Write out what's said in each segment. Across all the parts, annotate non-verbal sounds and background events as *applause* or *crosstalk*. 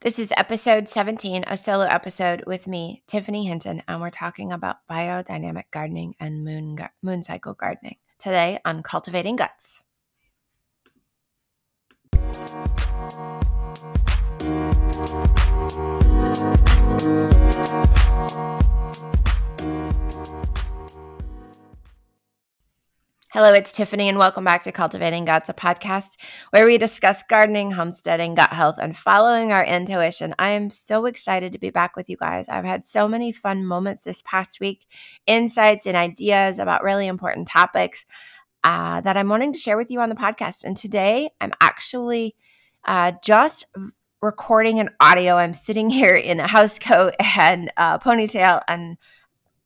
This is episode 17, a solo episode with me, Tiffany Hinton, and we're talking about biodynamic gardening and moon, moon cycle gardening today on Cultivating Guts. Hello, it's Tiffany, and welcome back to Cultivating Guts, a podcast where we discuss gardening, homesteading, gut health, and following our intuition. I am so excited to be back with you guys. I've had so many fun moments this past week, insights and ideas about really important topics uh, that I'm wanting to share with you on the podcast. And today, I'm actually uh, just recording an audio. I'm sitting *laughs* here in a house coat and a ponytail, and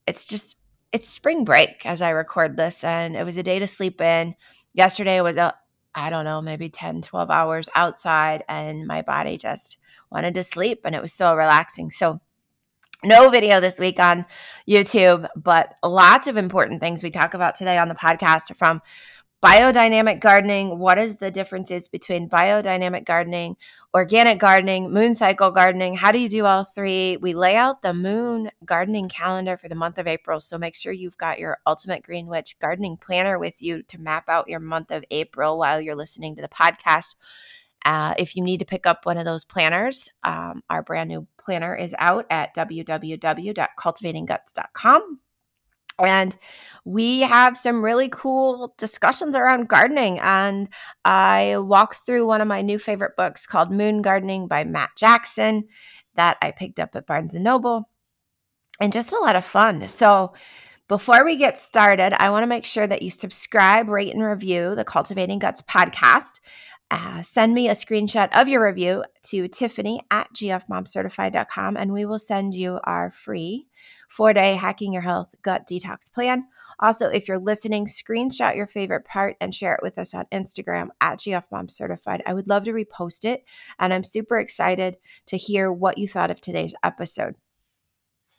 it's just it's spring break as I record this, and it was a day to sleep in. Yesterday was a, I don't know, maybe 10, 12 hours outside, and my body just wanted to sleep, and it was so relaxing. So, no video this week on YouTube, but lots of important things we talk about today on the podcast from biodynamic gardening what is the differences between biodynamic gardening organic gardening moon cycle gardening? How do you do all three? We lay out the moon gardening calendar for the month of april so make sure you've got your ultimate green witch gardening planner with you to map out your month of april while you're listening to the podcast. Uh, if you need to pick up one of those planners um, our brand new planner is out at www.cultivatingguts.com and we have some really cool discussions around gardening. And I walk through one of my new favorite books called Moon Gardening by Matt Jackson that I picked up at Barnes and Noble. And just a lot of fun. So, before we get started, I want to make sure that you subscribe, rate, and review the Cultivating Guts podcast. Uh, send me a screenshot of your review to tiffany at gfmomcertified.com and we will send you our free four day hacking your health gut detox plan. Also, if you're listening, screenshot your favorite part and share it with us on Instagram at gfmomcertified. I would love to repost it and I'm super excited to hear what you thought of today's episode.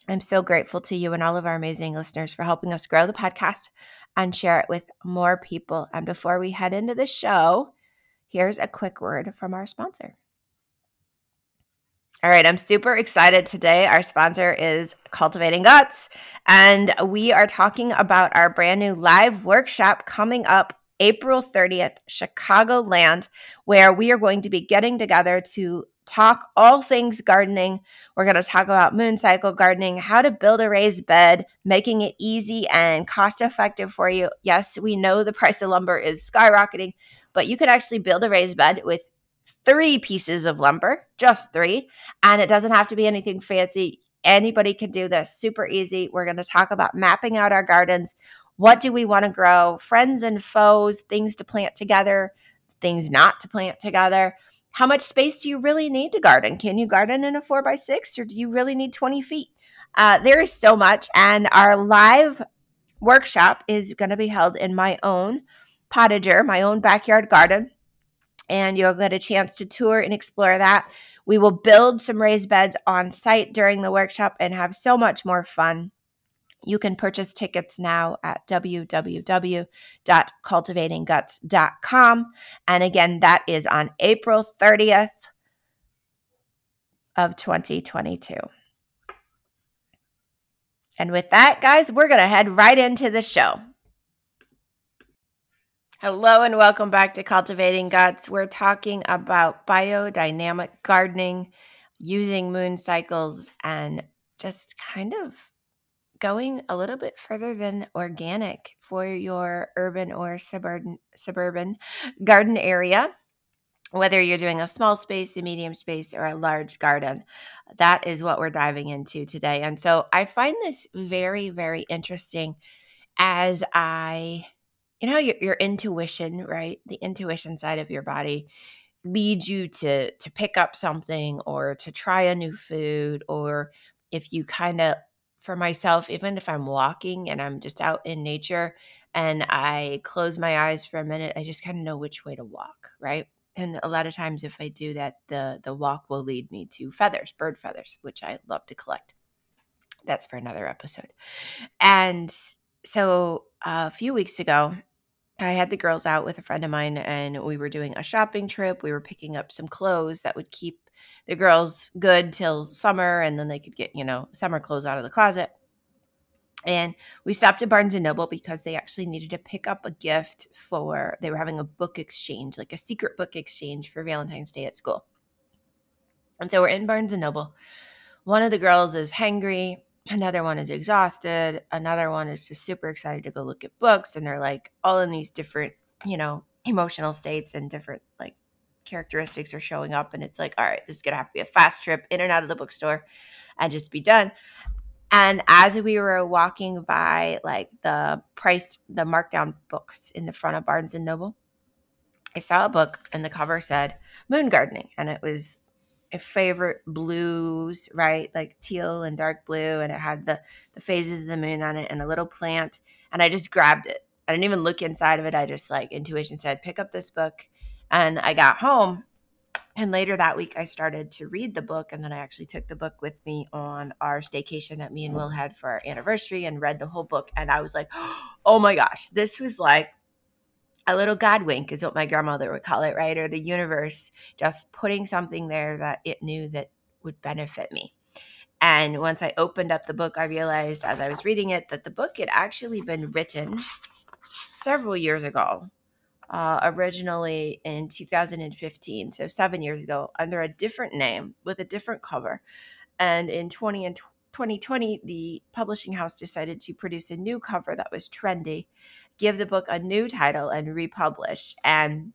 I'm so grateful to you and all of our amazing listeners for helping us grow the podcast and share it with more people. And before we head into the show, here's a quick word from our sponsor. All right, I'm super excited today. Our sponsor is Cultivating Guts, and we are talking about our brand new live workshop coming up April 30th, Chicagoland, where we are going to be getting together to talk all things gardening. We're going to talk about moon cycle gardening, how to build a raised bed, making it easy and cost effective for you. Yes, we know the price of lumber is skyrocketing, but you can actually build a raised bed with three pieces of lumber, just three, and it doesn't have to be anything fancy. Anybody can do this, super easy. We're going to talk about mapping out our gardens. What do we want to grow? Friends and foes, things to plant together, things not to plant together. How much space do you really need to garden? Can you garden in a four by six or do you really need 20 feet? Uh, there is so much. And our live workshop is going to be held in my own potager, my own backyard garden. And you'll get a chance to tour and explore that. We will build some raised beds on site during the workshop and have so much more fun. You can purchase tickets now at www.cultivatingguts.com. And again, that is on April 30th of 2022. And with that, guys, we're going to head right into the show. Hello and welcome back to Cultivating Guts. We're talking about biodynamic gardening, using moon cycles, and just kind of going a little bit further than organic for your urban or suburban suburban garden area. Whether you're doing a small space, a medium space, or a large garden, that is what we're diving into today. And so I find this very, very interesting as I you know your, your intuition right? The intuition side of your body leads you to to pick up something or to try a new food or if you kind of for myself even if i'm walking and i'm just out in nature and i close my eyes for a minute i just kind of know which way to walk right? And a lot of times if i do that the the walk will lead me to feathers bird feathers which i love to collect. That's for another episode. And so a few weeks ago I had the girls out with a friend of mine and we were doing a shopping trip. We were picking up some clothes that would keep the girls good till summer and then they could get, you know, summer clothes out of the closet. And we stopped at Barnes and Noble because they actually needed to pick up a gift for they were having a book exchange, like a secret book exchange for Valentine's Day at school. And so we're in Barnes and Noble. One of the girls is hangry, another one is exhausted, another one is just super excited to go look at books and they're like all in these different, you know, emotional states and different like characteristics are showing up and it's like, all right, this is to have to be a fast trip in and out of the bookstore and just be done. And as we were walking by like the price, the markdown books in the front of Barnes and Noble, I saw a book and the cover said Moon Gardening. And it was favorite blues, right? Like teal and dark blue. And it had the, the phases of the moon on it and a little plant. And I just grabbed it. I didn't even look inside of it. I just like intuition said, pick up this book. And I got home and later that week, I started to read the book. And then I actually took the book with me on our staycation that me and Will had for our anniversary and read the whole book. And I was like, *gasps* oh my gosh, this was like a little God wink, is what my grandmother would call it, right? Or the universe just putting something there that it knew that would benefit me. And once I opened up the book, I realized as I was reading it that the book had actually been written several years ago uh, originally in 2015, so seven years ago, under a different name with a different cover. And in 20 and 2020, the publishing house decided to produce a new cover that was trendy, give the book a new title, and republish. And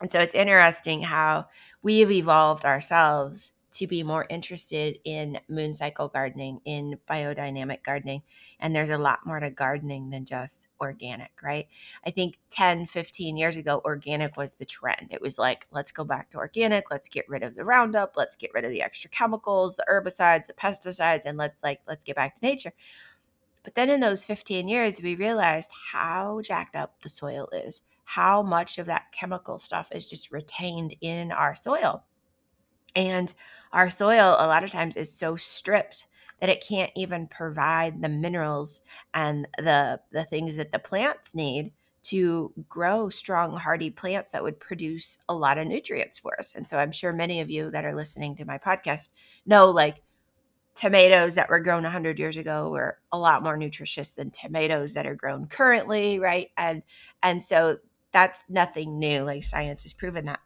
and so it's interesting how we've evolved ourselves to be more interested in moon cycle gardening, in biodynamic gardening. And there's a lot more to gardening than just organic, right? I think 10, 15 years ago, organic was the trend. It was like, let's go back to organic, let's get rid of the Roundup, let's get rid of the extra chemicals, the herbicides, the pesticides, and let's like, let's get back to nature. But then in those 15 years, we realized how jacked up the soil is, how much of that chemical stuff is just retained in our soil. And our soil, a lot of times, is so stripped that it can't even provide the minerals and the the things that the plants need to grow strong hardy plants that would produce a lot of nutrients for us and so i'm sure many of you that are listening to my podcast know like tomatoes that were grown 100 years ago were a lot more nutritious than tomatoes that are grown currently right and and so that's nothing new like science has proven that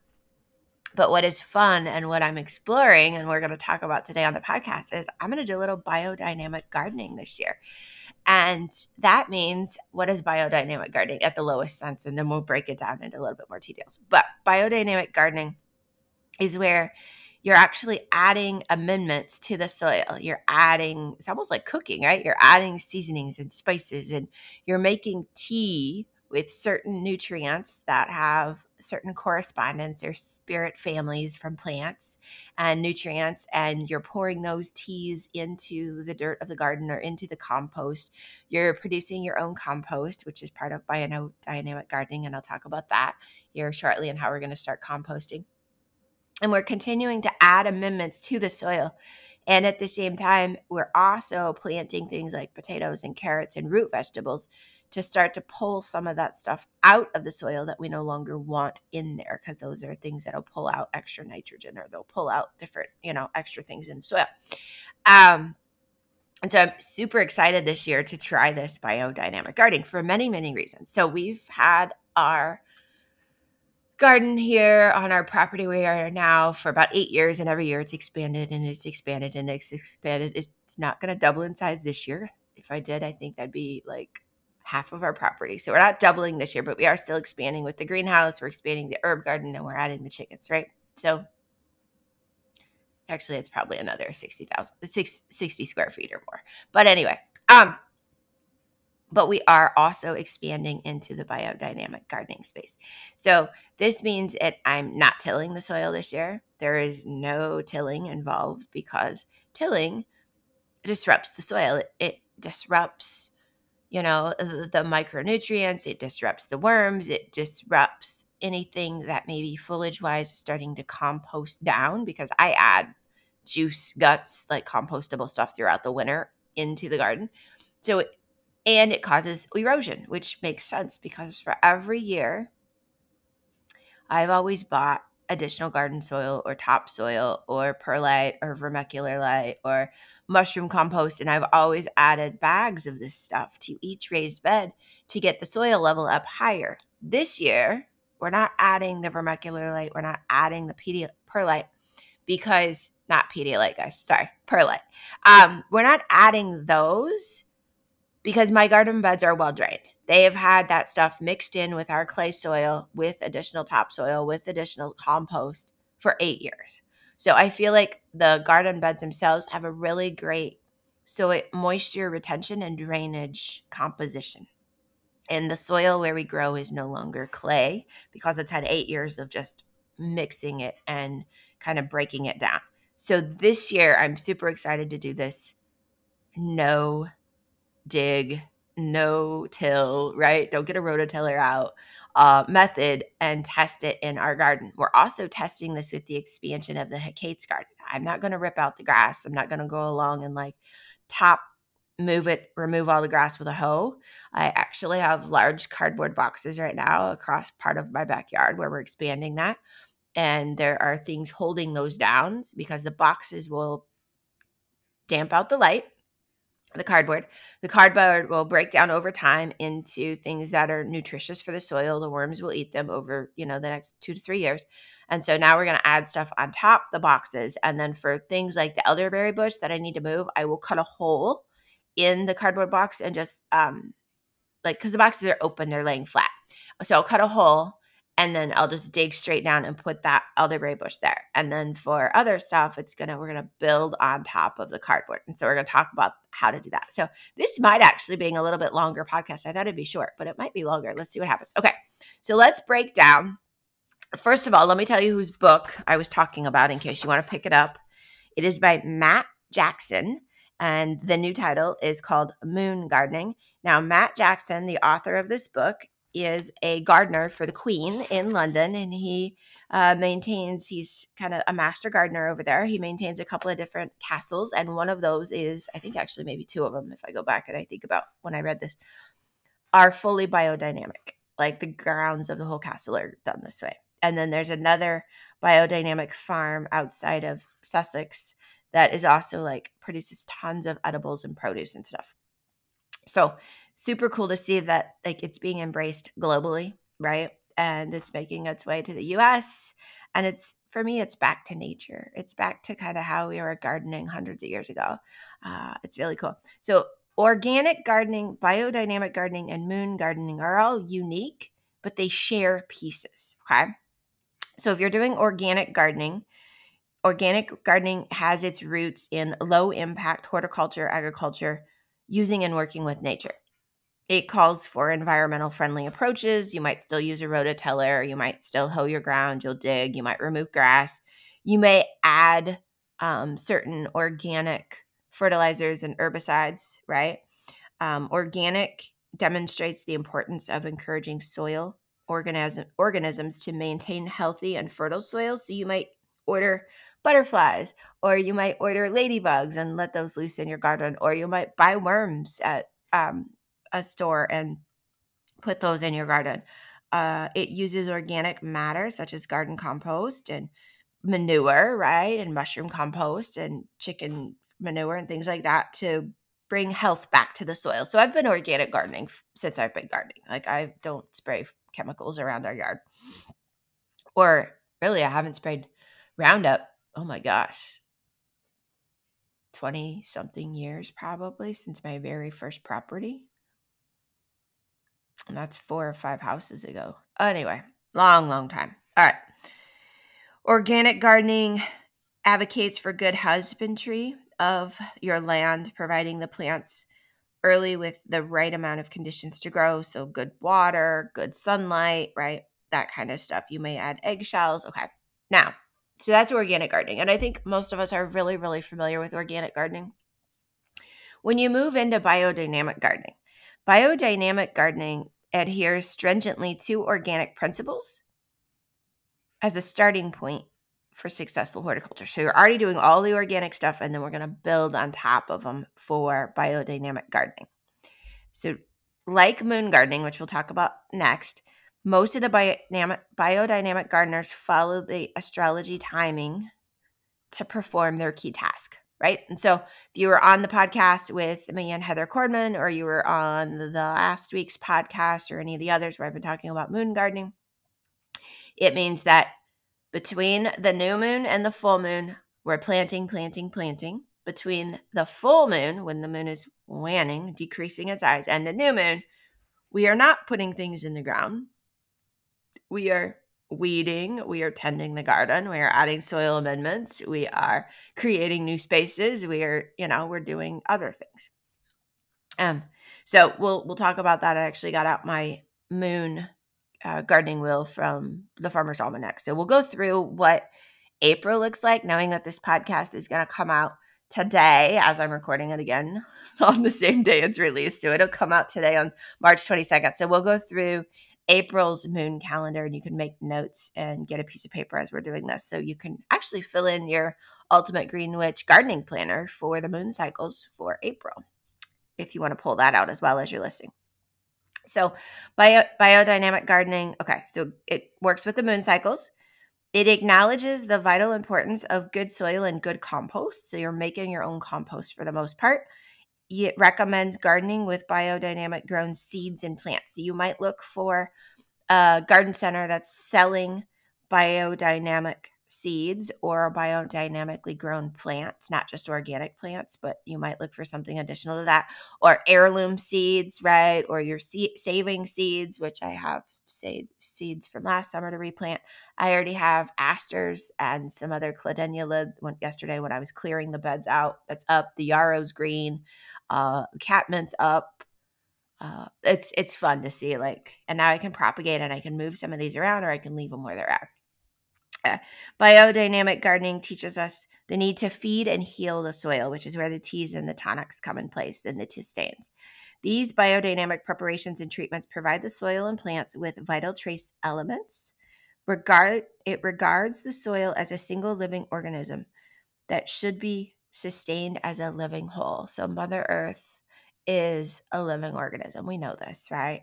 but what is fun and what I'm exploring, and we're going to talk about today on the podcast, is I'm going to do a little biodynamic gardening this year. And that means what is biodynamic gardening at the lowest sense? And then we'll break it down into a little bit more details. But biodynamic gardening is where you're actually adding amendments to the soil. You're adding, it's almost like cooking, right? You're adding seasonings and spices, and you're making tea with certain nutrients that have certain correspondence or spirit families from plants and nutrients and you're pouring those teas into the dirt of the garden or into the compost you're producing your own compost which is part of biodynamic gardening and i'll talk about that here shortly and how we're going to start composting and we're continuing to add amendments to the soil and at the same time we're also planting things like potatoes and carrots and root vegetables to start to pull some of that stuff out of the soil that we no longer want in there because those are things that'll pull out extra nitrogen or they'll pull out different, you know, extra things in the soil. Um, and so I'm super excited this year to try this biodynamic gardening for many, many reasons. So we've had our garden here on our property we are now for about eight years and every year it's expanded and it's expanded and it's expanded it's not going to double in size this year if i did i think that'd be like half of our property. So we're not doubling this year, but we are still expanding with the greenhouse. We're expanding the herb garden and we're adding the chickens, right? So actually it's probably another 60,000 60 square feet or more. But anyway, um but we are also expanding into the biodynamic gardening space. So this means that I'm not tilling the soil this year. There is no tilling involved because tilling disrupts the soil. It, it disrupts you know, the micronutrients, it disrupts the worms, it disrupts anything that maybe foliage wise is starting to compost down because I add juice, guts, like compostable stuff throughout the winter into the garden. So and it causes erosion, which makes sense because for every year, I've always bought additional garden soil or topsoil or perlite or vermicular or mushroom compost. And I've always added bags of this stuff to each raised bed to get the soil level up higher. This year, we're not adding the vermicular we're not adding the pedi- perlite because not Pedialyte, guys. Sorry, perlite. Um, we're not adding those because my garden beds are well drained. They have had that stuff mixed in with our clay soil, with additional topsoil, with additional compost for eight years. So I feel like the garden beds themselves have a really great so moisture retention and drainage composition. And the soil where we grow is no longer clay because it's had eight years of just mixing it and kind of breaking it down. So this year, I'm super excited to do this no dig, no till, right? Don't get a rototiller out uh, method and test it in our garden. We're also testing this with the expansion of the Hecate's garden. I'm not going to rip out the grass. I'm not going to go along and like top move it, remove all the grass with a hoe. I actually have large cardboard boxes right now across part of my backyard where we're expanding that. And there are things holding those down because the boxes will damp out the light the cardboard. The cardboard will break down over time into things that are nutritious for the soil. The worms will eat them over, you know, the next two to three years. And so now we're going to add stuff on top the boxes. And then for things like the elderberry bush that I need to move, I will cut a hole in the cardboard box and just um like because the boxes are open, they're laying flat. So I'll cut a hole and then I'll just dig straight down and put that elderberry bush there. And then for other stuff, it's gonna we're gonna build on top of the cardboard. And so we're gonna talk about how to do that. So this might actually being a little bit longer podcast. I thought it'd be short, but it might be longer. Let's see what happens. Okay, so let's break down. First of all, let me tell you whose book I was talking about in case you want to pick it up. It is by Matt Jackson, and the new title is called Moon Gardening. Now, Matt Jackson, the author of this book, is a gardener for the Queen in London, and he uh, maintains. He's kind of a master gardener over there. He maintains a couple of different castles, and one of those is, I think, actually maybe two of them, if I go back and I think about when I read this, are fully biodynamic. Like the grounds of the whole castle are done this way. And then there's another biodynamic farm outside of Sussex that is also like produces tons of edibles and produce and stuff. So super cool to see that like it's being embraced globally, right? And it's making its way to the US. And it's for me, it's back to nature. It's back to kind of how we were gardening hundreds of years ago. Uh, it's really cool. So, organic gardening, biodynamic gardening, and moon gardening are all unique, but they share pieces. Okay. So, if you're doing organic gardening, organic gardening has its roots in low impact horticulture, agriculture, using and working with nature. It calls for environmental friendly approaches. You might still use a rototiller. You might still hoe your ground. You'll dig. You might remove grass. You may add um, certain organic fertilizers and herbicides, right? Um, organic demonstrates the importance of encouraging soil organism, organisms to maintain healthy and fertile soil. So you might order butterflies, or you might order ladybugs and let those loose in your garden, or you might buy worms at um, a store and put those in your garden. Uh, it uses organic matter such as garden compost and manure, right? And mushroom compost and chicken manure and things like that to bring health back to the soil. So I've been organic gardening since I've been gardening. Like I don't spray chemicals around our yard. Or really, I haven't sprayed Roundup. Oh my gosh. 20 something years probably since my very first property. That's four or five houses ago. Anyway, long, long time. All right. Organic gardening advocates for good husbandry of your land, providing the plants early with the right amount of conditions to grow. So, good water, good sunlight, right? That kind of stuff. You may add eggshells. Okay. Now, so that's organic gardening. And I think most of us are really, really familiar with organic gardening. When you move into biodynamic gardening, biodynamic gardening adheres stringently to organic principles as a starting point for successful horticulture. So you're already doing all the organic stuff, and then we're going to build on top of them for biodynamic gardening. So, like moon gardening, which we'll talk about next, most of the biodynamic, biodynamic gardeners follow the astrology timing to perform their key task, right? And so, if you were on the podcast with me and Heather Cordman, or you were on the last week's podcast or any of the others where I've been talking about moon gardening, it means that between the new moon and the full moon, we're planting, planting, planting. Between the full moon, when the moon is waning, decreasing in size, and the new moon, we are not putting things in the ground. We are weeding, we are tending the garden, we are adding soil amendments, we are creating new spaces, we are, you know, we're doing other things. Um, so we'll we'll talk about that. I actually got out my moon uh, gardening wheel from the Farmer's Almanac. So we'll go through what April looks like, knowing that this podcast is going to come out today as I'm recording it again *laughs* on the same day it's released. So it'll come out today on March 22nd. So we'll go through April's moon calendar and you can make notes and get a piece of paper as we're doing this. So you can actually fill in your Ultimate Green Witch gardening planner for the moon cycles for April if you want to pull that out as well as you're listening. So, bio, biodynamic gardening, okay, so it works with the moon cycles. It acknowledges the vital importance of good soil and good compost. So, you're making your own compost for the most part. It recommends gardening with biodynamic grown seeds and plants. So, you might look for a garden center that's selling biodynamic seeds or biodynamically grown plants, not just organic plants, but you might look for something additional to that, or heirloom seeds, right? Or your se- saving seeds, which I have saved seeds from last summer to replant. I already have asters and some other calendula. Yesterday, when I was clearing the beds out, that's up. The yarrow's green, uh, catmint's up. Uh, it's it's fun to see like and now i can propagate and i can move some of these around or i can leave them where they're at biodynamic gardening teaches us the need to feed and heal the soil, which is where the teas and the tonics come in place and the tisanes. These biodynamic preparations and treatments provide the soil and plants with vital trace elements. Regard, it regards the soil as a single living organism that should be sustained as a living whole. So, Mother Earth is a living organism. We know this, right?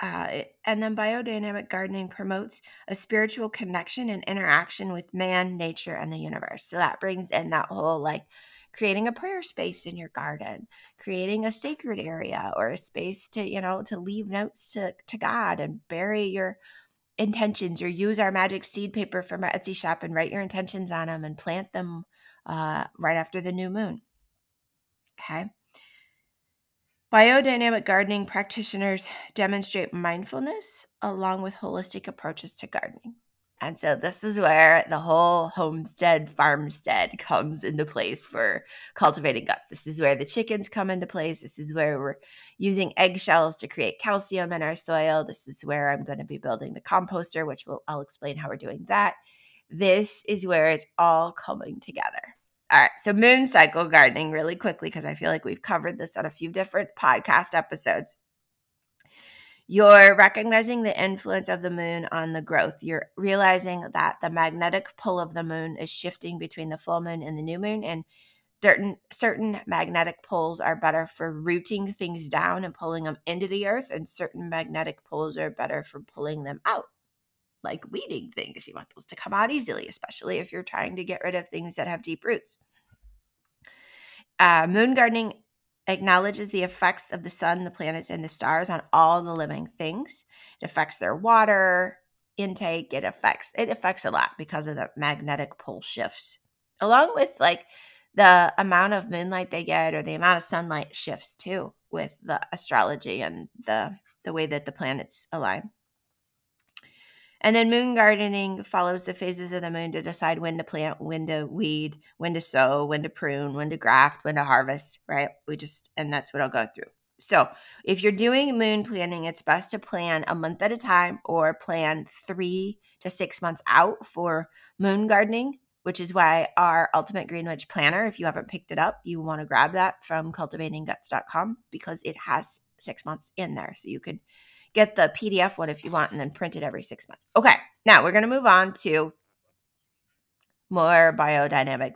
Uh, and then biodynamic gardening promotes a spiritual connection and interaction with man, nature, and the universe. So that brings in that whole like creating a prayer space in your garden, creating a sacred area or a space to, you know, to leave notes to, to God and bury your intentions or use our magic seed paper from our Etsy shop and write your intentions on them and plant them uh, right after the new moon. Okay. Biodynamic gardening practitioners demonstrate mindfulness along with holistic approaches to gardening. And so this is where the whole homestead farmstead comes into place for cultivating guts. This is where the chickens come into place. This is where we're using eggshells to create calcium in our soil. This is where I'm going to be building the composter, which will I'll explain how we're doing that. This is where it's all coming together. All right. So, moon cycle gardening, really quickly, because I feel like we've covered this on a few different podcast episodes. You're recognizing the influence of the moon on the growth. You're realizing that the magnetic pull of the moon is shifting between the full moon and the new moon. And certain, certain magnetic poles are better for rooting things down and pulling them into the earth, and certain magnetic poles are better for pulling them out like weeding things. You want those to come out easily, especially if you're trying to get rid of things that have deep roots. Uh, moon gardening acknowledges the effects of the sun, the planets, and the stars on all the living things. It affects their water intake. It affects it affects a lot because of the magnetic pole shifts, along with like the amount of moonlight they get or the amount of sunlight shifts too with the astrology and the the way that the planets align. And then moon gardening follows the phases of the moon to decide when to plant, when to weed, when to sow, when to prune, when to graft, when to harvest, right? We just, and that's what I'll go through. So if you're doing moon planning, it's best to plan a month at a time or plan three to six months out for moon gardening, which is why our Ultimate Green Witch Planner, if you haven't picked it up, you want to grab that from cultivatingguts.com because it has six months in there. So you could get the PDF one if you want and then print it every six months. Okay, now we're going to move on to more biodynamic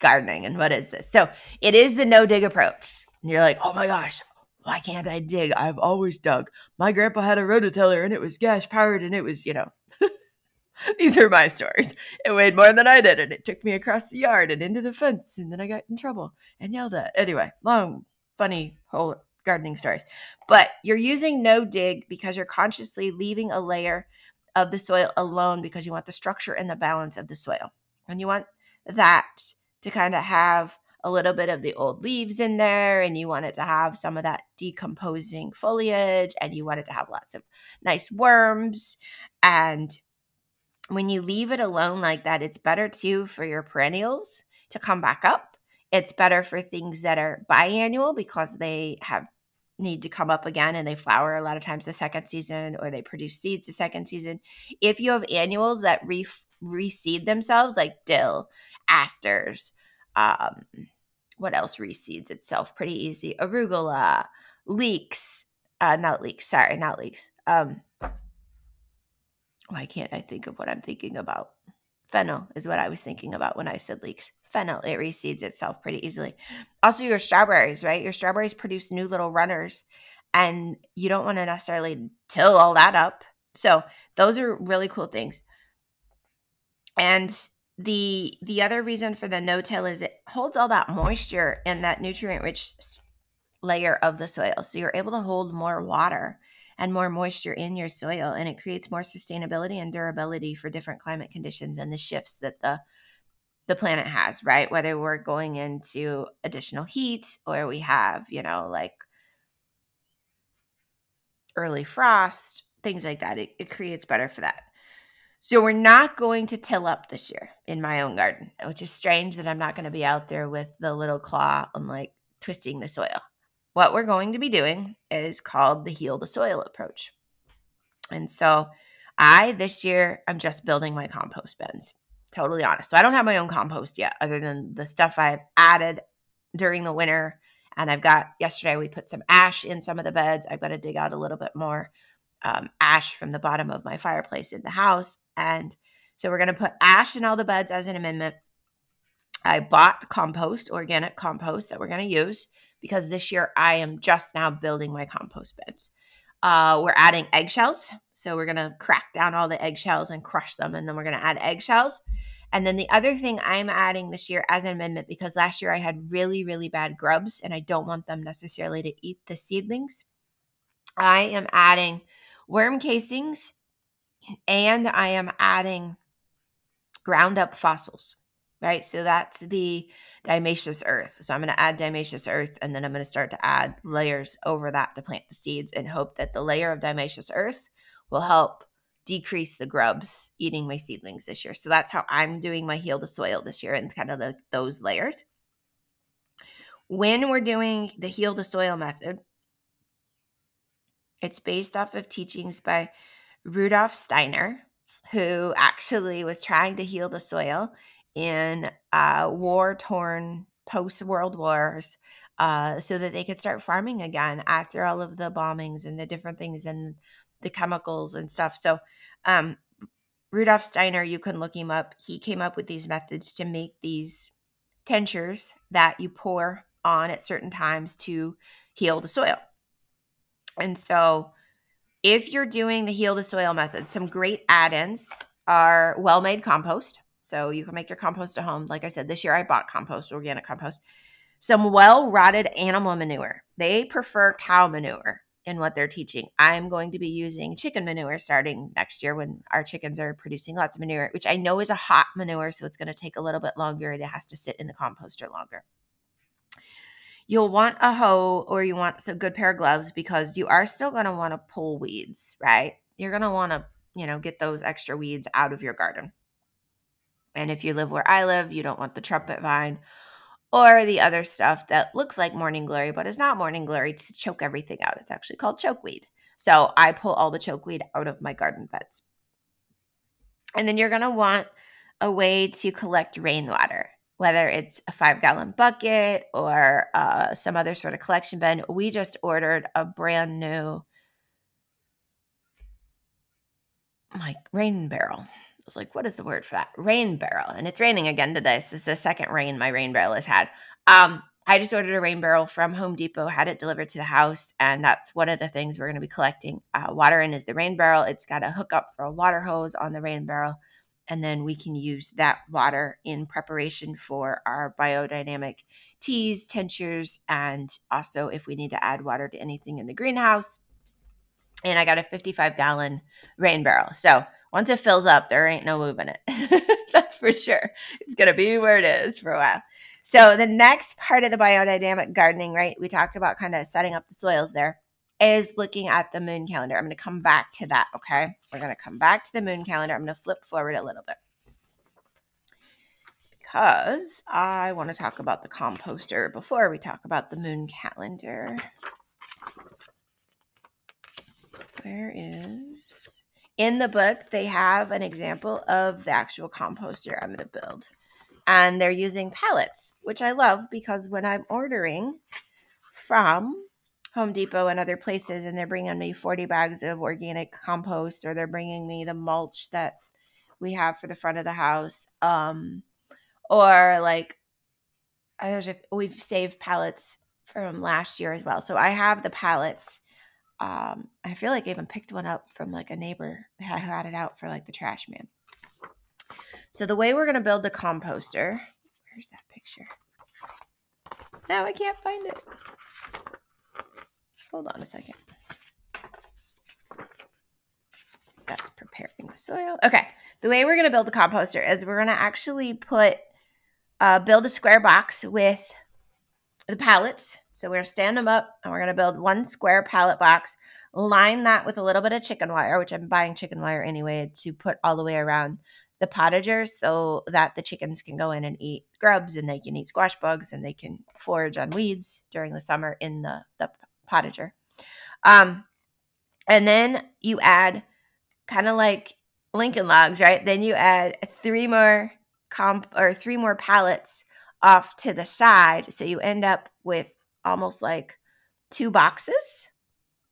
gardening. And what is this? So it is the no dig approach. And you're like, oh my gosh, why can't I dig? I've always dug. My grandpa had a rototiller and it was gas powered and it was, you know, *laughs* these are my stories. It weighed more than I did and it took me across the yard and into the fence and then I got in trouble and yelled at. Anyway, long, funny whole gardening stories. But you're using no dig because you're consciously leaving a layer of the soil alone because you want the structure and the balance of the soil. And you want that to kind of have a little bit of the old leaves in there and you want it to have some of that decomposing foliage and you want it to have lots of nice worms and when you leave it alone like that it's better too for your perennials to come back up it's better for things that are biannual because they have need to come up again and they flower a lot of times the second season or they produce seeds the second season. If you have annuals that re- reseed themselves, like dill, asters, um, what else reseeds itself pretty easy? Arugula, leeks, uh, not leeks, sorry, not leeks. Um, why can't I think of what I'm thinking about? Fennel is what I was thinking about when I said leeks fennel. It reseeds itself pretty easily. Also, your strawberries, right? Your strawberries produce new little runners, and you don't want to necessarily till all that up. So those are really cool things. And the the other reason for the no till is it holds all that moisture and that nutrient rich layer of the soil. So you're able to hold more water and more moisture in your soil and it creates more sustainability and durability for different climate conditions and the shifts that the the planet has, right? Whether we're going into additional heat or we have, you know, like early frost, things like that. It, it creates better for that. So we're not going to till up this year in my own garden, which is strange that I'm not going to be out there with the little claw and like twisting the soil. What we're going to be doing is called the heal the soil approach. And so I this year I'm just building my compost bins totally honest. So I don't have my own compost yet, other than the stuff I've added during the winter. And I've got yesterday we put some ash in some of the beds. I've got to dig out a little bit more um, ash from the bottom of my fireplace in the house. And so we're going to put ash in all the beds as an amendment. I bought compost, organic compost that we're going to use because this year I am just now building my compost beds. Uh, we're adding eggshells. So we're going to crack down all the eggshells and crush them. And then we're going to add eggshells. And then the other thing I'm adding this year as an amendment, because last year I had really, really bad grubs and I don't want them necessarily to eat the seedlings, I am adding worm casings and I am adding ground up fossils right? So that's the diatomaceous earth. So I'm going to add diatomaceous earth and then I'm going to start to add layers over that to plant the seeds and hope that the layer of diatomaceous earth will help decrease the grubs eating my seedlings this year. So that's how I'm doing my heal the soil this year and kind of the, those layers. When we're doing the heal the soil method, it's based off of teachings by Rudolf Steiner, who actually was trying to heal the soil in uh, war torn post World Wars uh, so that they could start farming again after all of the bombings and the different things and the chemicals and stuff. So, um, Rudolf Steiner, you can look him up. He came up with these methods to make these tinctures that you pour on at certain times to heal the soil. And so, if you're doing the heal the soil method, some great add ins are well made compost. So you can make your compost at home. Like I said, this year I bought compost, organic compost. Some well rotted animal manure. They prefer cow manure in what they're teaching. I'm going to be using chicken manure starting next year when our chickens are producing lots of manure, which I know is a hot manure, so it's going to take a little bit longer and it has to sit in the composter longer. You'll want a hoe or you want some good pair of gloves because you are still going to want to pull weeds, right? You're going to want to, you know, get those extra weeds out of your garden. And if you live where I live, you don't want the trumpet vine or the other stuff that looks like morning glory but is not morning glory to choke everything out. It's actually called chokeweed. So I pull all the chokeweed out of my garden beds. And then you're going to want a way to collect rainwater, whether it's a five gallon bucket or uh, some other sort of collection bin. We just ordered a brand new like rain barrel was like, what is the word for that? Rain barrel. And it's raining again today. This is the second rain my rain barrel has had. Um, I just ordered a rain barrel from Home Depot, had it delivered to the house, and that's one of the things we're going to be collecting uh, water in is the rain barrel. It's got a hookup for a water hose on the rain barrel, and then we can use that water in preparation for our biodynamic teas, tinctures, and also if we need to add water to anything in the greenhouse. And I got a 55 gallon rain barrel. So once it fills up, there ain't no moving it. *laughs* That's for sure. It's going to be where it is for a while. So the next part of the biodynamic gardening, right? We talked about kind of setting up the soils there is looking at the moon calendar. I'm going to come back to that, okay? We're going to come back to the moon calendar. I'm going to flip forward a little bit. Because I want to talk about the composter before we talk about the moon calendar. Where is in the book they have an example of the actual composter I'm going to build and they're using pallets, which I love because when I'm ordering from Home Depot and other places, and they're bringing me 40 bags of organic compost, or they're bringing me the mulch that we have for the front of the house, um, or like there's a, we've saved pallets from last year as well. So I have the pallets. Um, I feel like I even picked one up from like a neighbor I had it out for like the trash man. So the way we're going to build the composter, where's that picture? Now I can't find it. Hold on a second. That's preparing the soil. Okay. The way we're going to build the composter is we're going to actually put, uh, build a square box with the pallets. So we're going to stand them up and we're going to build one square pallet box, line that with a little bit of chicken wire, which I'm buying chicken wire anyway to put all the way around the potager so that the chickens can go in and eat grubs and they can eat squash bugs and they can forage on weeds during the summer in the, the potager. Um, and then you add kind of like Lincoln logs, right? Then you add three more comp or three more pallets off to the side. So you end up with almost like two boxes.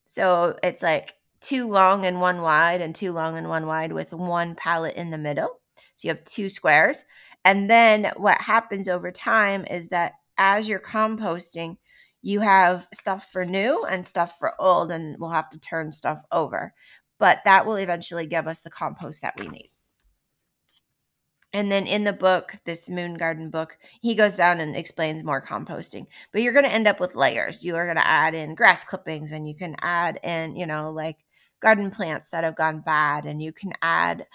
So it's like two long and one wide and two long and one wide with one pallet in the middle. So you have two squares. And then what happens over time is that as you're composting, you have stuff for new and stuff for old, and we'll have to turn stuff over. But that will eventually give us the compost that we need. And then in the book, this Moon Garden book, he goes down and explains more composting. But you're going to end up with layers. You are going to add in grass clippings and you can add in, you know, like garden plants that have gone bad and you can add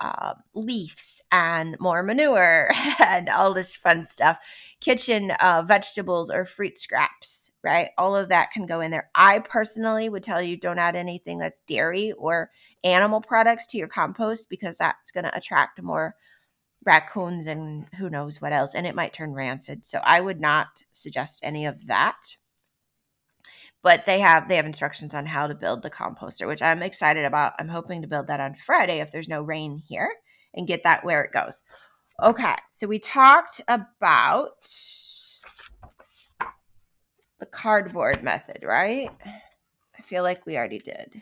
uh, leaves and more manure *laughs* and all this fun stuff. Kitchen uh, vegetables or fruit scraps, right? All of that can go in there. I personally would tell you don't add anything that's dairy or animal products to your compost because that's going to attract more raccoons and who knows what else, and it might turn rancid. So I would not suggest any of that. But they have they have instructions on how to build the composter which i'm excited about. I'm hoping to build that on friday if there's no rain here and get that where it goes. Okay so we talked about the cardboard method right? I feel like we already did.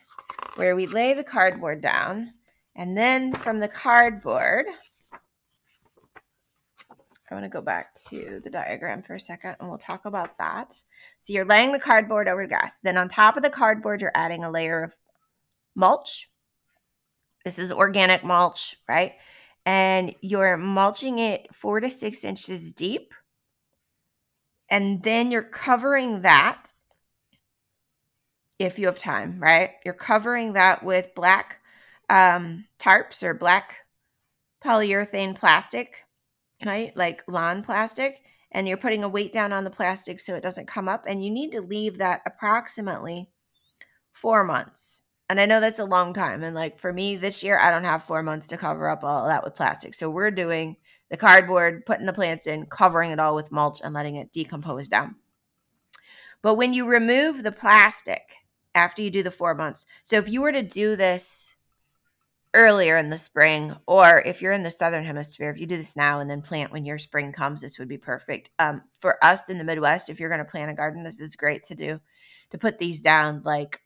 Where we lay the cardboard down and then from the cardboard I want to go back to the diagram for a second and we'll talk about that. So you're laying the cardboard over the grass. Then on top of the cardboard, you're adding a layer of mulch. This is organic mulch, right? And you're mulching it four to six inches deep. And then you're covering that if you have time, right? You're covering that with black um, tarps or black polyurethane plastic right? Like lawn plastic, and you're putting a weight down on the plastic so it doesn't come up. And you need to leave that approximately four months. And I know that's a long time. And like for me this year, I don't have four months to cover up all that with plastic. So we're doing the cardboard, putting the plants in, covering it all with mulch, and letting it decompose down. But when you remove the plastic after you do the four months, so if you were to do this earlier in the spring, or if you're in the southern hemisphere, if you do this now and then plant when your spring comes, this would be perfect. Um, for us in the Midwest, if you're going to plant a garden, this is great to do. To put these down like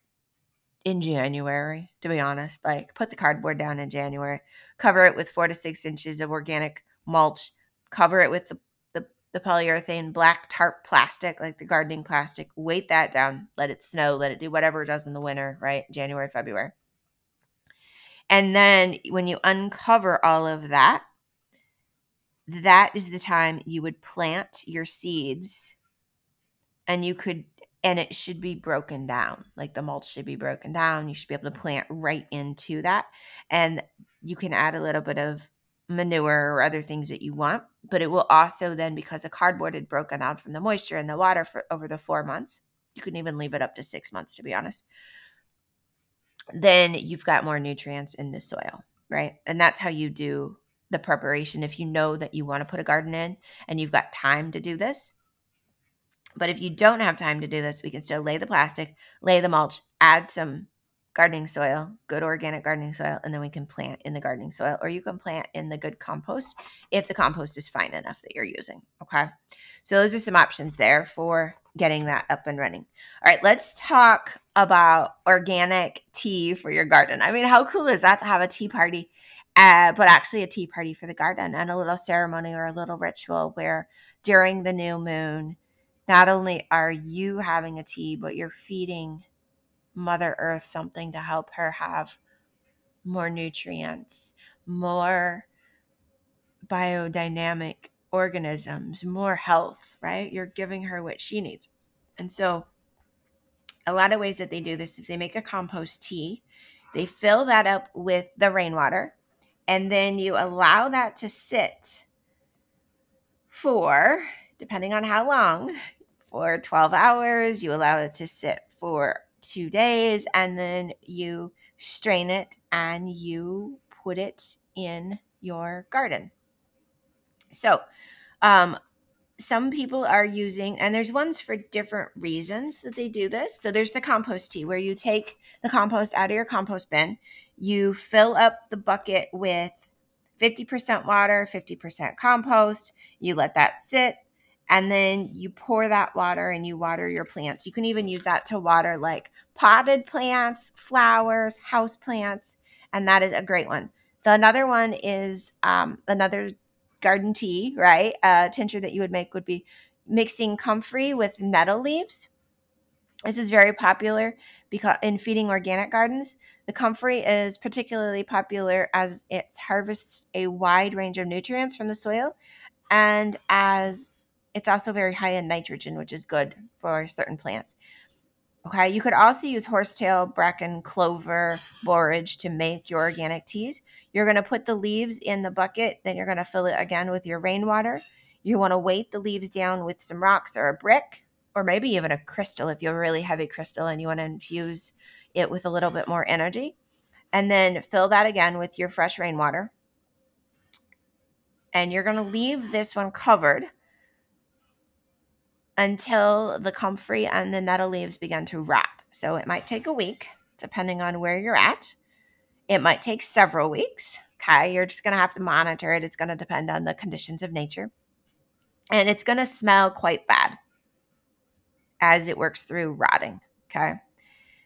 in January, to be honest, like put the cardboard down in January, cover it with four to six inches of organic mulch, cover it with the, the the polyurethane black tarp plastic, like the gardening plastic, weight that down, let it snow, let it do whatever it does in the winter, right? January, February. And then when you uncover all of that, that is the time you would plant your seeds and you could and it should be broken down. Like the mulch should be broken down. You should be able to plant right into that. And you can add a little bit of manure or other things that you want but it will also then because the cardboard had broken down from the moisture and the water for over the four months you can even leave it up to six months to be honest then you've got more nutrients in the soil right and that's how you do the preparation if you know that you want to put a garden in and you've got time to do this but if you don't have time to do this, we can still lay the plastic, lay the mulch, add some gardening soil, good organic gardening soil, and then we can plant in the gardening soil, or you can plant in the good compost if the compost is fine enough that you're using. Okay. So those are some options there for getting that up and running. All right, let's talk about organic tea for your garden. I mean, how cool is that to have a tea party? Uh, but actually, a tea party for the garden and a little ceremony or a little ritual where during the new moon, not only are you having a tea, but you're feeding Mother Earth something to help her have more nutrients, more biodynamic organisms, more health, right? You're giving her what she needs. And so, a lot of ways that they do this is they make a compost tea, they fill that up with the rainwater, and then you allow that to sit for depending on how long, *laughs* for 12 hours. You allow it to sit for two days, and then you strain it and you put it in your garden. So, um, some people are using, and there's ones for different reasons that they do this. So, there's the compost tea where you take the compost out of your compost bin, you fill up the bucket with 50% water, 50% compost, you let that sit and then you pour that water and you water your plants. You can even use that to water like potted plants, flowers, house plants, and that is a great one. The another one is um, another garden tea, right? A tincture that you would make would be mixing comfrey with nettle leaves. This is very popular because in feeding organic gardens, the comfrey is particularly popular as it harvests a wide range of nutrients from the soil and as it's also very high in nitrogen, which is good for certain plants. Okay, you could also use horsetail, bracken, clover, borage to make your organic teas. You're going to put the leaves in the bucket, then you're going to fill it again with your rainwater. You want to weight the leaves down with some rocks or a brick, or maybe even a crystal if you have a really heavy crystal and you want to infuse it with a little bit more energy. And then fill that again with your fresh rainwater. And you're going to leave this one covered until the comfrey and the nettle leaves begin to rot. So it might take a week, depending on where you're at. It might take several weeks. Okay. You're just going to have to monitor it. It's going to depend on the conditions of nature. And it's going to smell quite bad as it works through rotting. Okay.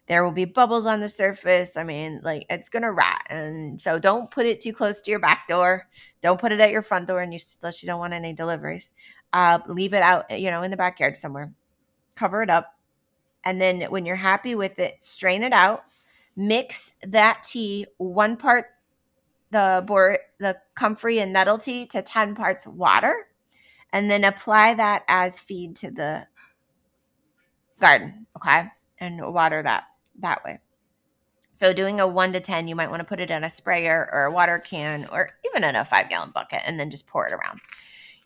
There will be bubbles on the surface. I mean, like it's going to rot. And so don't put it too close to your back door. Don't put it at your front door unless you don't want any deliveries uh, leave it out, you know, in the backyard somewhere, cover it up. And then when you're happy with it, strain it out, mix that tea one part the bor- the comfrey and nettle tea to 10 parts water and then apply that as feed to the garden okay? And water that that way. So doing a 1 to 10 you might want to put it in a sprayer or a water can or even in a 5 gallon bucket and then just pour it around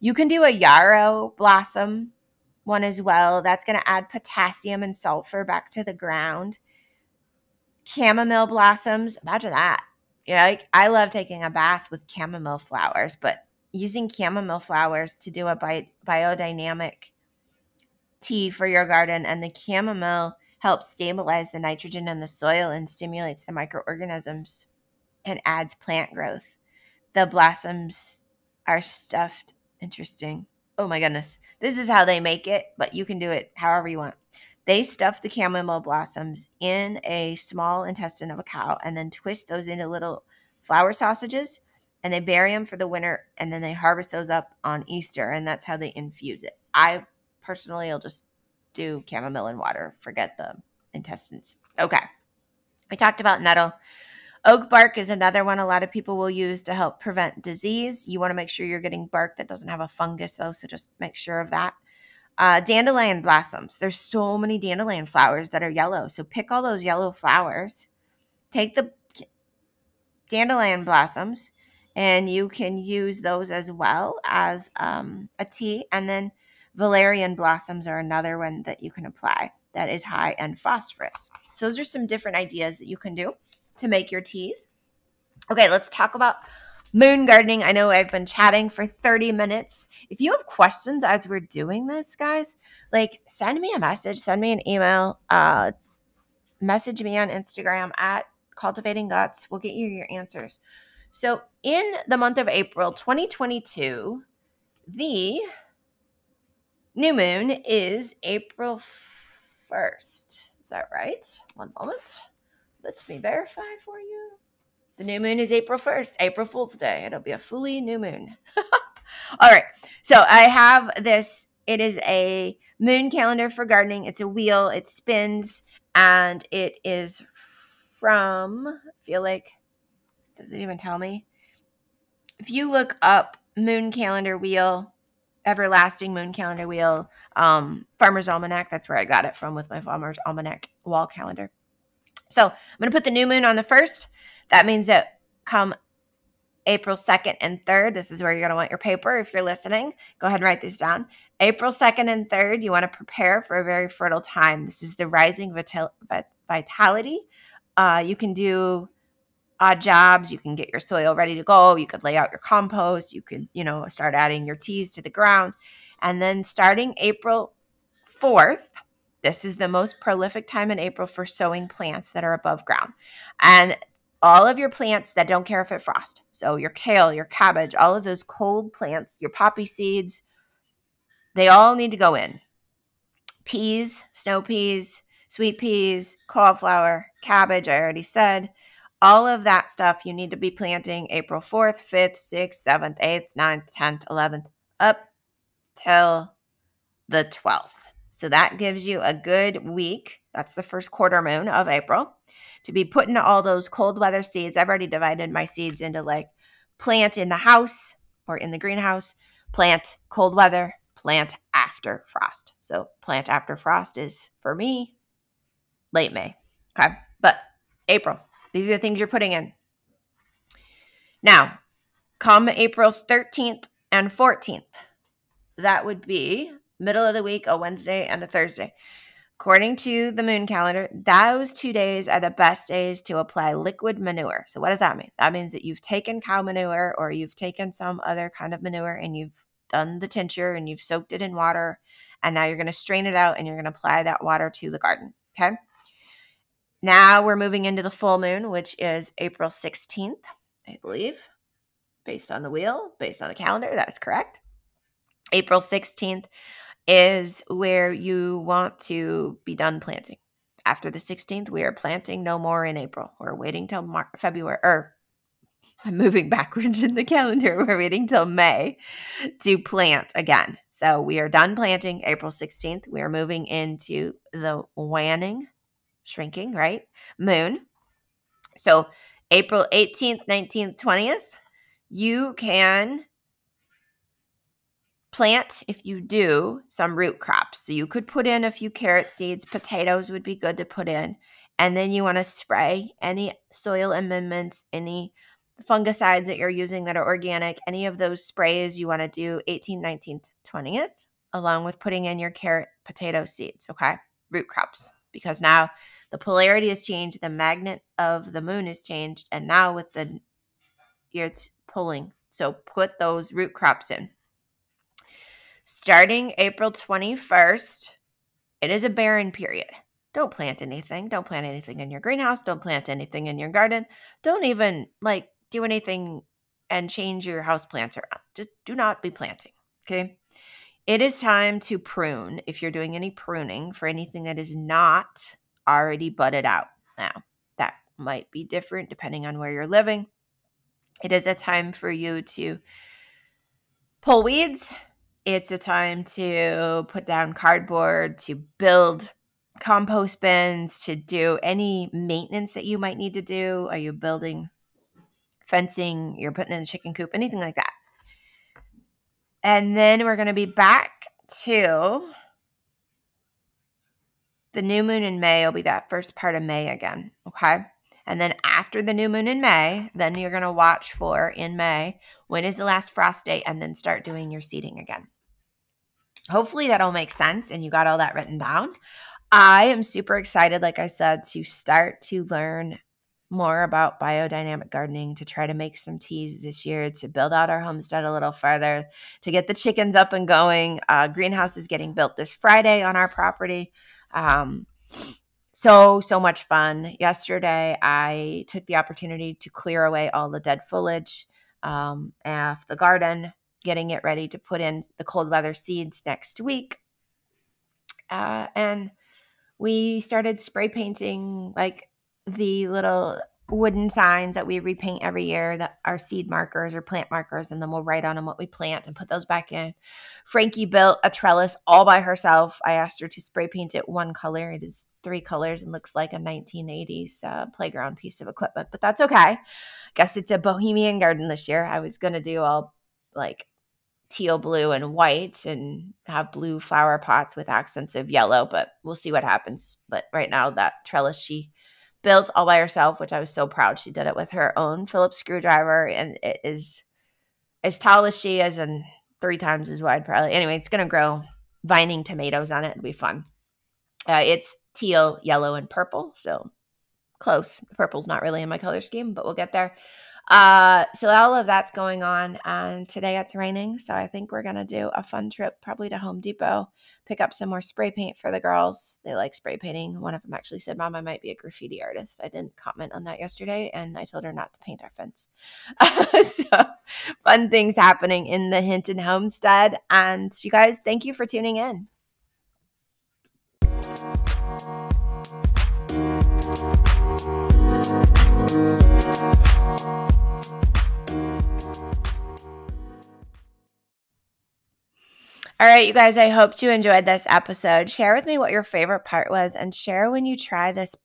you can do a yarrow blossom one as well. That's going to add potassium and sulfur back to the ground. Chamomile blossoms, imagine that. Yeah, like I love taking a bath with chamomile flowers, but using chamomile flowers to do a bi- biodynamic tea for your garden and the chamomile helps stabilize the nitrogen in the soil and stimulates the microorganisms and adds plant growth. The blossoms are stuffed Interesting. Oh my goodness. This is how they make it, but you can do it however you want. They stuff the chamomile blossoms in a small intestine of a cow and then twist those into little flower sausages and they bury them for the winter and then they harvest those up on Easter and that's how they infuse it. I personally will just do chamomile and water, forget the intestines. Okay. We talked about nettle. Oak bark is another one a lot of people will use to help prevent disease. You want to make sure you're getting bark that doesn't have a fungus, though, so just make sure of that. Uh, dandelion blossoms. There's so many dandelion flowers that are yellow. So pick all those yellow flowers. Take the dandelion blossoms, and you can use those as well as um, a tea. And then valerian blossoms are another one that you can apply that is high in phosphorus. So those are some different ideas that you can do to make your teas. Okay, let's talk about moon gardening. I know I've been chatting for 30 minutes. If you have questions as we're doing this, guys, like send me a message, send me an email, uh, message me on Instagram at cultivating guts. We'll get you your answers. So, in the month of April 2022, the new moon is April 1st. Is that right? One moment. Let me verify for you. The new moon is April 1st, April Fool's Day. It'll be a fully new moon. *laughs* All right. So I have this. It is a moon calendar for gardening. It's a wheel, it spins, and it is from, I feel like, does it even tell me? If you look up moon calendar wheel, everlasting moon calendar wheel, um, Farmer's Almanac, that's where I got it from with my Farmer's Almanac wall calendar. So I'm going to put the new moon on the first. That means that come April 2nd and 3rd, this is where you're going to want your paper if you're listening. Go ahead and write these down. April 2nd and 3rd, you want to prepare for a very fertile time. This is the rising vital- vitality. Uh, you can do odd jobs. You can get your soil ready to go. You could lay out your compost. You could, you know, start adding your teas to the ground. And then starting April 4th, this is the most prolific time in April for sowing plants that are above ground. And all of your plants that don't care if it frost. So your kale, your cabbage, all of those cold plants, your poppy seeds, they all need to go in. Peas, snow peas, sweet peas, cauliflower, cabbage, I already said. All of that stuff you need to be planting April 4th, 5th, 6th, 7th, 8th, 9th, 10th, 11th, up till the 12th. So that gives you a good week. That's the first quarter moon of April to be putting all those cold weather seeds. I've already divided my seeds into like plant in the house or in the greenhouse, plant cold weather, plant after frost. So plant after frost is for me late May. Okay. But April, these are the things you're putting in. Now, come April 13th and 14th, that would be middle of the week, a Wednesday and a Thursday. According to the moon calendar, those two days are the best days to apply liquid manure. So, what does that mean? That means that you've taken cow manure or you've taken some other kind of manure and you've done the tincture and you've soaked it in water. And now you're going to strain it out and you're going to apply that water to the garden. Okay. Now we're moving into the full moon, which is April 16th, I believe, based on the wheel, based on the calendar. That is correct. April 16th is where you want to be done planting. After the 16th, we are planting no more in April. We're waiting till Mar- February, or *laughs* I'm moving backwards in the calendar. We're waiting till May to plant again. So we are done planting April 16th. We are moving into the waning, shrinking, right? Moon. So April 18th, 19th, 20th, you can plant, if you do, some root crops. So you could put in a few carrot seeds, potatoes would be good to put in. And then you want to spray any soil amendments, any fungicides that you're using that are organic, any of those sprays you want to do 18th, 19th, 20th, along with putting in your carrot, potato seeds, okay? Root crops. Because now the polarity has changed, the magnet of the moon has changed, and now with the it's pulling. So put those root crops in. Starting April 21st, it is a barren period. Don't plant anything. Don't plant anything in your greenhouse. Don't plant anything in your garden. Don't even like do anything and change your house plants around. Just do not be planting. Okay. It is time to prune if you're doing any pruning for anything that is not already budded out. Now, that might be different depending on where you're living. It is a time for you to pull weeds. It's a time to put down cardboard, to build compost bins, to do any maintenance that you might need to do. Are you building fencing? You're putting in a chicken coop, anything like that. And then we're going to be back to the new moon in May will be that first part of May again. Okay. And then after the new moon in May, then you're going to watch for in May when is the last frost date and then start doing your seeding again. Hopefully that all makes sense and you got all that written down. I am super excited, like I said, to start to learn more about biodynamic gardening, to try to make some teas this year, to build out our homestead a little further, to get the chickens up and going. Uh, greenhouse is getting built this Friday on our property. Um, so so much fun. Yesterday i took the opportunity to clear away all the dead foliage um, of the garden getting it ready to put in the cold weather seeds next week. Uh, and we started spray painting like the little wooden signs that we repaint every year that are seed markers or plant markers and then we'll write on them what we plant and put those back in. Frankie built a trellis all by herself. I asked her to spray paint it one color. It is three colors and looks like a 1980s uh, playground piece of equipment but that's okay. Guess it's a bohemian garden this year. I was gonna do all like teal blue and white and have blue flower pots with accents of yellow but we'll see what happens. But right now that trellis she built all by herself, which I was so proud. She did it with her own Phillips screwdriver, and it is as tall as she is and three times as wide, probably. Anyway, it's going to grow vining tomatoes on it. It'll be fun. Uh, it's teal, yellow, and purple. So close. Purple's not really in my color scheme, but we'll get there. Uh, so all of that's going on, and today it's raining. So I think we're gonna do a fun trip, probably to Home Depot, pick up some more spray paint for the girls. They like spray painting. One of them actually said, "Mom, I might be a graffiti artist." I didn't comment on that yesterday, and I told her not to paint our fence. *laughs* so fun things happening in the Hinton homestead, and you guys, thank you for tuning in. All right, you guys, I hope you enjoyed this episode. Share with me what your favorite part was and share when you try this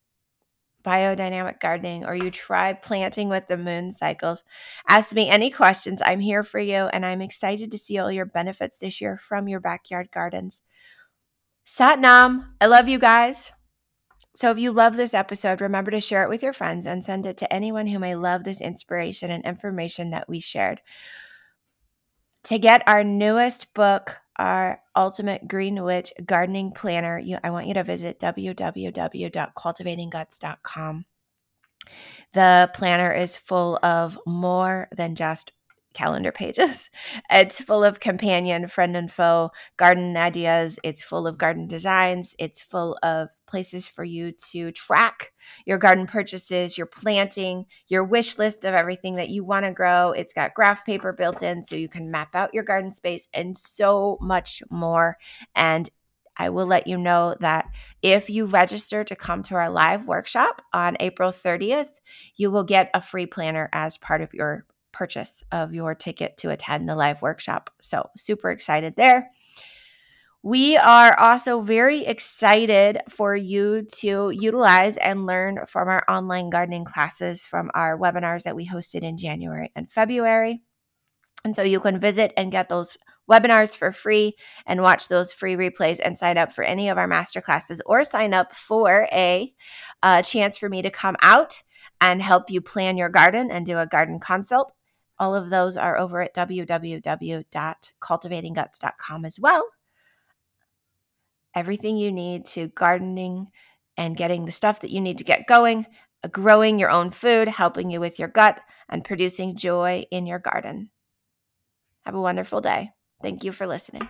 biodynamic gardening or you try planting with the moon cycles. Ask me any questions. I'm here for you and I'm excited to see all your benefits this year from your backyard gardens. Sat Nam, I love you guys. So if you love this episode, remember to share it with your friends and send it to anyone who may love this inspiration and information that we shared. To get our newest book, our ultimate green witch gardening planner, you, I want you to visit www.cultivatingguts.com. The planner is full of more than just calendar pages. *laughs* It's full of companion, friend, and foe garden ideas. It's full of garden designs. It's full of places for you to track your garden purchases, your planting, your wish list of everything that you want to grow. It's got graph paper built in so you can map out your garden space and so much more. And I will let you know that if you register to come to our live workshop on April 30th, you will get a free planner as part of your purchase of your ticket to attend the live workshop. So, super excited there. We are also very excited for you to utilize and learn from our online gardening classes from our webinars that we hosted in January and February. And so you can visit and get those webinars for free and watch those free replays and sign up for any of our master classes or sign up for a, a chance for me to come out and help you plan your garden and do a garden consult. All of those are over at www.cultivatingguts.com as well everything you need to gardening and getting the stuff that you need to get going, uh, growing your own food, helping you with your gut, and producing joy in your garden. Have a wonderful day. Thank you for listening.